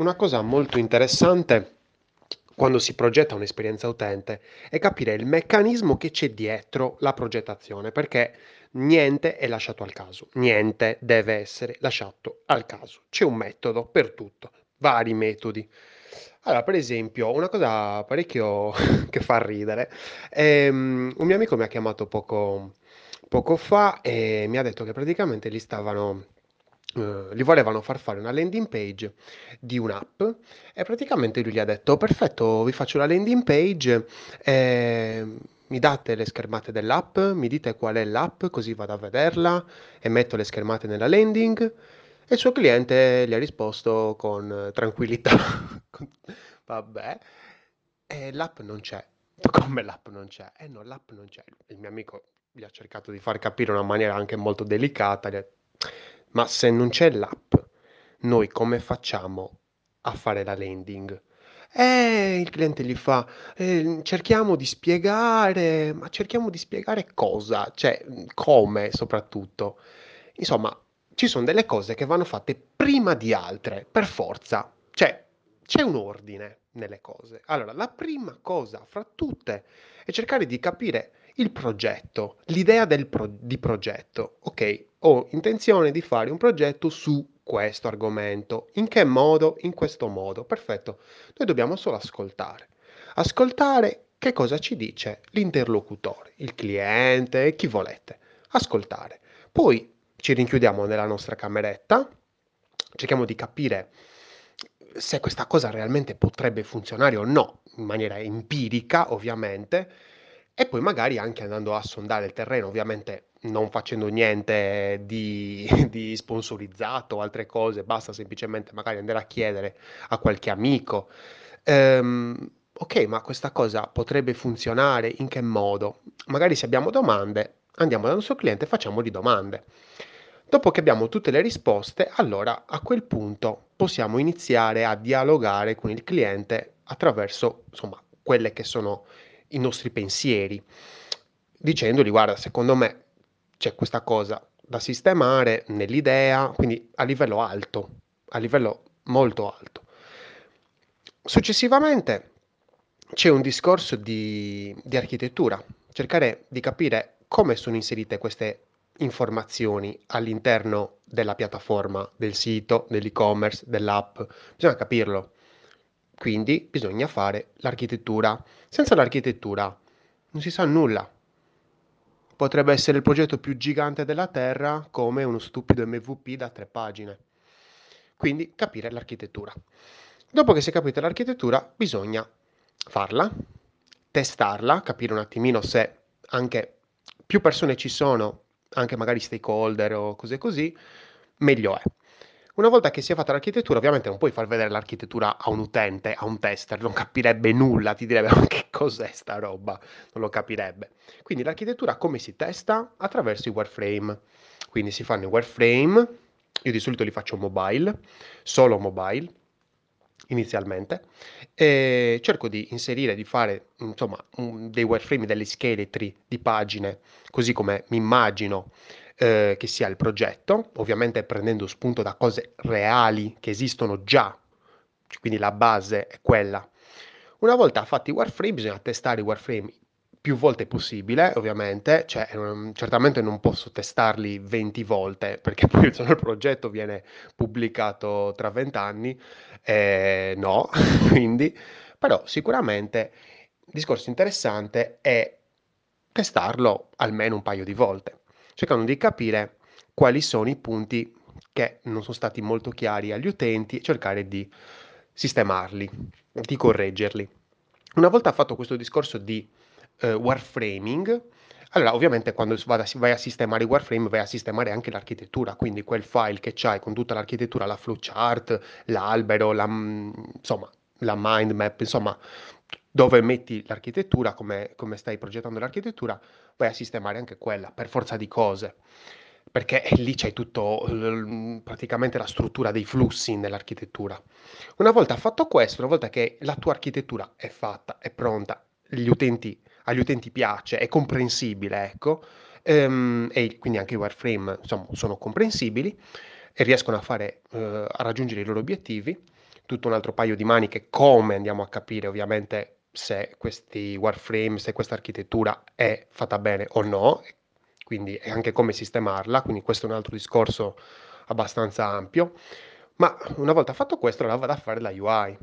una cosa molto interessante quando si progetta un'esperienza utente è capire il meccanismo che c'è dietro la progettazione, perché niente è lasciato al caso, niente deve essere lasciato al caso. C'è un metodo per tutto, vari metodi. Allora, per esempio, una cosa parecchio che fa ridere, ehm, un mio amico mi ha chiamato poco, poco fa e mi ha detto che praticamente li stavano eh, gli volevano far fare una landing page di un'app e praticamente lui gli ha detto perfetto vi faccio la landing page eh, mi date le schermate dell'app mi dite qual è l'app così vado a vederla e metto le schermate nella landing e il suo cliente gli ha risposto con tranquillità vabbè e l'app non c'è come l'app non c'è? Eh no, l'app non c'è. Il mio amico gli ha cercato di far capire in una maniera anche molto delicata, gli ha ma se non c'è l'app, noi come facciamo a fare la landing? Eh, il cliente gli fa, eh, cerchiamo di spiegare, ma cerchiamo di spiegare cosa? Cioè, come soprattutto? Insomma, ci sono delle cose che vanno fatte prima di altre, per forza. Cioè, c'è un ordine nelle cose. Allora, la prima cosa fra tutte è cercare di capire il progetto, l'idea pro- di progetto. Ok, ho intenzione di fare un progetto su questo argomento. In che modo? In questo modo. Perfetto. Noi dobbiamo solo ascoltare. Ascoltare che cosa ci dice l'interlocutore, il cliente, chi volete. Ascoltare. Poi ci rinchiudiamo nella nostra cameretta, cerchiamo di capire se questa cosa realmente potrebbe funzionare o no, in maniera empirica ovviamente, e poi magari anche andando a sondare il terreno, ovviamente non facendo niente di, di sponsorizzato o altre cose, basta semplicemente magari andare a chiedere a qualche amico. Ehm, ok, ma questa cosa potrebbe funzionare in che modo? Magari se abbiamo domande, andiamo dal nostro cliente e facciamogli domande. Dopo che abbiamo tutte le risposte, allora a quel punto possiamo iniziare a dialogare con il cliente attraverso, insomma, quelle che sono i nostri pensieri, dicendogli guarda, secondo me c'è questa cosa da sistemare nell'idea, quindi a livello alto, a livello molto alto. Successivamente c'è un discorso di, di architettura, cercare di capire come sono inserite queste informazioni all'interno della piattaforma, del sito, dell'e-commerce, dell'app. Bisogna capirlo. Quindi bisogna fare l'architettura. Senza l'architettura non si sa nulla. Potrebbe essere il progetto più gigante della Terra come uno stupido MVP da tre pagine. Quindi capire l'architettura. Dopo che si è capita l'architettura, bisogna farla, testarla, capire un attimino se anche più persone ci sono anche magari stakeholder o cose così, meglio è. Una volta che si è fatta l'architettura, ovviamente non puoi far vedere l'architettura a un utente, a un tester, non capirebbe nulla, ti direbbe ma che cos'è sta roba, non lo capirebbe. Quindi l'architettura come si testa? Attraverso i wireframe. Quindi si fanno i wireframe, io di solito li faccio mobile, solo mobile, inizialmente e cerco di inserire, di fare insomma dei wireframe, delle scheletri di pagine, così come mi immagino eh, che sia il progetto, ovviamente prendendo spunto da cose reali che esistono già, quindi la base è quella. Una volta fatti i wireframe bisogna testare i wireframe più volte possibile, ovviamente, cioè, um, certamente non posso testarli 20 volte perché poi il progetto viene pubblicato tra 20 anni, eh, no, quindi, però sicuramente il discorso interessante è testarlo almeno un paio di volte, cercando di capire quali sono i punti che non sono stati molto chiari agli utenti e cercare di sistemarli, di correggerli. Una volta fatto questo discorso di eh, warframing, allora ovviamente quando vai a sistemare i warframe vai a sistemare anche l'architettura, quindi quel file che c'hai con tutta l'architettura, la flowchart, l'albero, la, mm, insomma, la mind map, insomma, dove metti l'architettura, come, come stai progettando l'architettura, vai a sistemare anche quella per forza di cose perché lì c'è tutto praticamente la struttura dei flussi nell'architettura. Una volta fatto questo, una volta che la tua architettura è fatta, è pronta, utenti agli utenti piace, è comprensibile, ecco, ehm, e quindi anche i wireframe insomma, sono comprensibili e riescono a, fare, eh, a raggiungere i loro obiettivi, tutto un altro paio di maniche come andiamo a capire ovviamente se questi wireframe, se questa architettura è fatta bene o no, quindi è anche come sistemarla, quindi questo è un altro discorso abbastanza ampio. Ma una volta fatto questo, allora vado a fare la UI.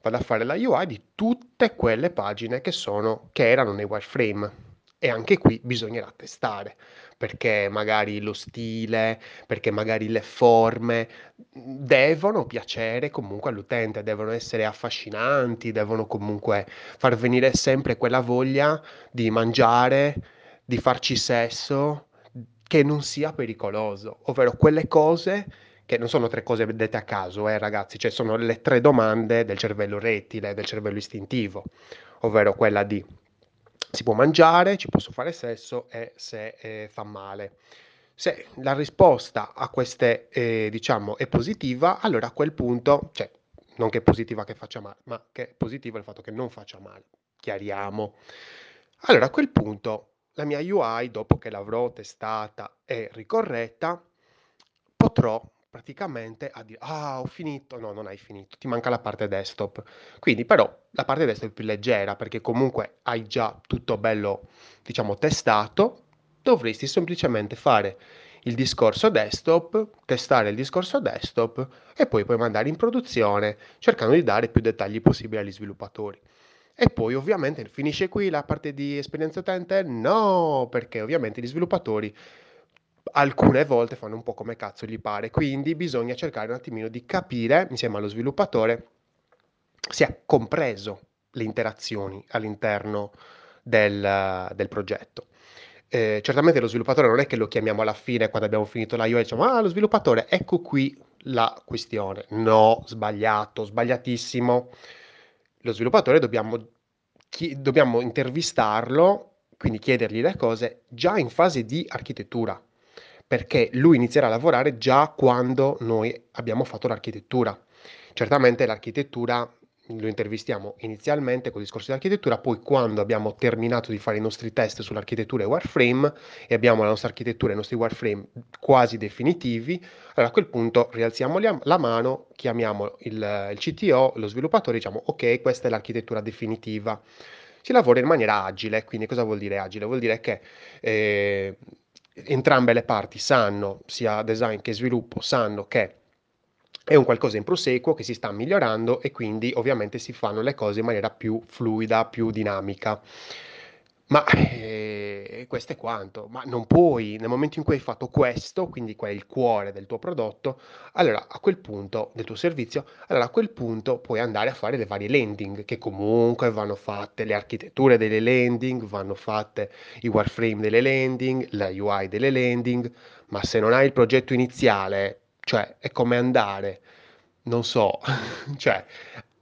Vado a fare la UI di tutte quelle pagine che, sono, che erano nei wireframe. E anche qui bisognerà testare, perché magari lo stile, perché magari le forme devono piacere comunque all'utente, devono essere affascinanti, devono comunque far venire sempre quella voglia di mangiare, di farci sesso, che non sia pericoloso, ovvero quelle cose che non sono tre cose dette a caso, eh, ragazzi, cioè sono le tre domande del cervello rettile, del cervello istintivo, ovvero quella di si può mangiare, ci posso fare sesso e se eh, fa male. Se la risposta a queste, eh, diciamo, è positiva, allora a quel punto, cioè, non che è positiva che faccia male, ma che è positivo il fatto che non faccia male. Chiariamo. Allora a quel punto la mia UI, dopo che l'avrò testata e ricorretta, potrò praticamente a dire, ah, ho finito, no, non hai finito, ti manca la parte desktop. Quindi però la parte desktop è più leggera perché comunque hai già tutto bello, diciamo, testato, dovresti semplicemente fare il discorso desktop, testare il discorso desktop e poi puoi mandare in produzione cercando di dare più dettagli possibili agli sviluppatori. E poi ovviamente finisce qui la parte di esperienza utente? No, perché ovviamente gli sviluppatori alcune volte fanno un po' come cazzo gli pare, quindi bisogna cercare un attimino di capire insieme allo sviluppatore se ha compreso le interazioni all'interno del, del progetto. Eh, certamente lo sviluppatore non è che lo chiamiamo alla fine quando abbiamo finito la UI e diciamo ah lo sviluppatore ecco qui la questione. No sbagliato sbagliatissimo. Lo sviluppatore dobbiamo, chi, dobbiamo intervistarlo quindi chiedergli le cose già in fase di architettura perché lui inizierà a lavorare già quando noi abbiamo fatto l'architettura. Certamente l'architettura lo intervistiamo inizialmente con il discorso di architettura, poi quando abbiamo terminato di fare i nostri test sull'architettura e wireframe e abbiamo la nostra architettura e i nostri wireframe quasi definitivi, allora a quel punto rialziamo la mano, chiamiamo il, il CTO, lo sviluppatore, diciamo ok, questa è l'architettura definitiva. Si lavora in maniera agile, quindi cosa vuol dire agile? Vuol dire che eh, entrambe le parti sanno, sia design che sviluppo, sanno che è un qualcosa in proseguo che si sta migliorando e quindi ovviamente si fanno le cose in maniera più fluida, più dinamica. Ma eh, questo è quanto, ma non puoi, nel momento in cui hai fatto questo, quindi qual è il cuore del tuo prodotto, allora a quel punto, del tuo servizio, allora a quel punto puoi andare a fare le varie landing, che comunque vanno fatte, le architetture delle landing, vanno fatte i wireframe delle landing, la UI delle landing, ma se non hai il progetto iniziale, cioè è come andare, non so, cioè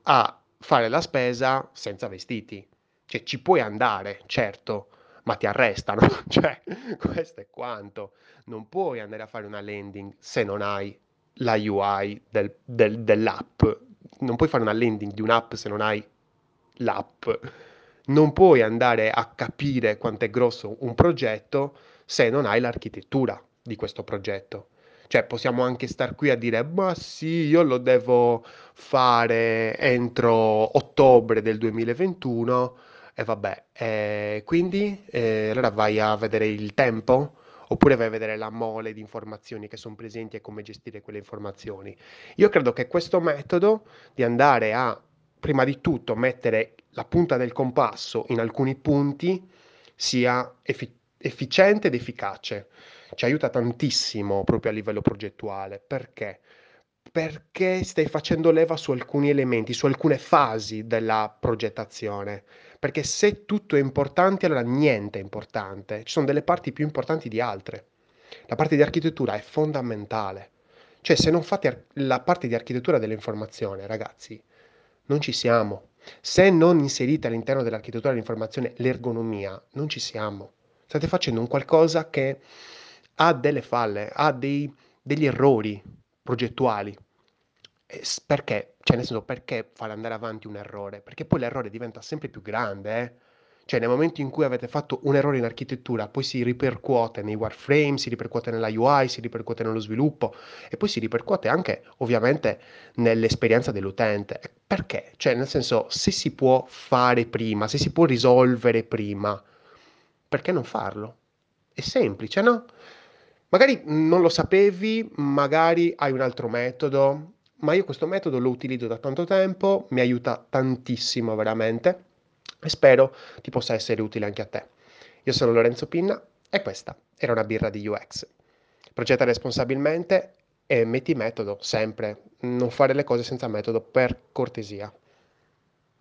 a fare la spesa senza vestiti cioè, ci puoi andare, certo, ma ti arrestano. cioè, questo è quanto. Non puoi andare a fare una landing se non hai la UI del, del, dell'app. Non puoi fare una landing di un'app se non hai l'app. Non puoi andare a capire quanto è grosso un progetto se non hai l'architettura di questo progetto. Cioè, possiamo anche star qui a dire, ma sì, io lo devo fare entro ottobre del 2021 e vabbè, eh, quindi eh, allora vai a vedere il tempo oppure vai a vedere la mole di informazioni che sono presenti e come gestire quelle informazioni. Io credo che questo metodo di andare a, prima di tutto, mettere la punta del compasso in alcuni punti sia effi- efficiente ed efficace. Ci aiuta tantissimo proprio a livello progettuale. Perché? Perché stai facendo leva su alcuni elementi, su alcune fasi della progettazione perché se tutto è importante, allora niente è importante. Ci sono delle parti più importanti di altre. La parte di architettura è fondamentale. Cioè, se non fate la parte di architettura dell'informazione, ragazzi, non ci siamo. Se non inserite all'interno dell'architettura dell'informazione l'ergonomia, non ci siamo. State facendo un qualcosa che ha delle falle, ha dei, degli errori progettuali. Perché? Cioè, nel senso, perché fare andare avanti un errore? Perché poi l'errore diventa sempre più grande, eh? Cioè nel momento in cui avete fatto un errore in architettura, poi si ripercuote nei wireframe, si ripercuote nella UI, si ripercuote nello sviluppo e poi si ripercuote anche ovviamente nell'esperienza dell'utente. Perché? Cioè nel senso, se si può fare prima, se si può risolvere prima, perché non farlo? È semplice, no? Magari non lo sapevi, magari hai un altro metodo, ma io questo metodo lo utilizzo da tanto tempo, mi aiuta tantissimo veramente e spero ti possa essere utile anche a te. Io sono Lorenzo Pinna e questa era una birra di UX. Progetta responsabilmente e metti metodo sempre, non fare le cose senza metodo per cortesia.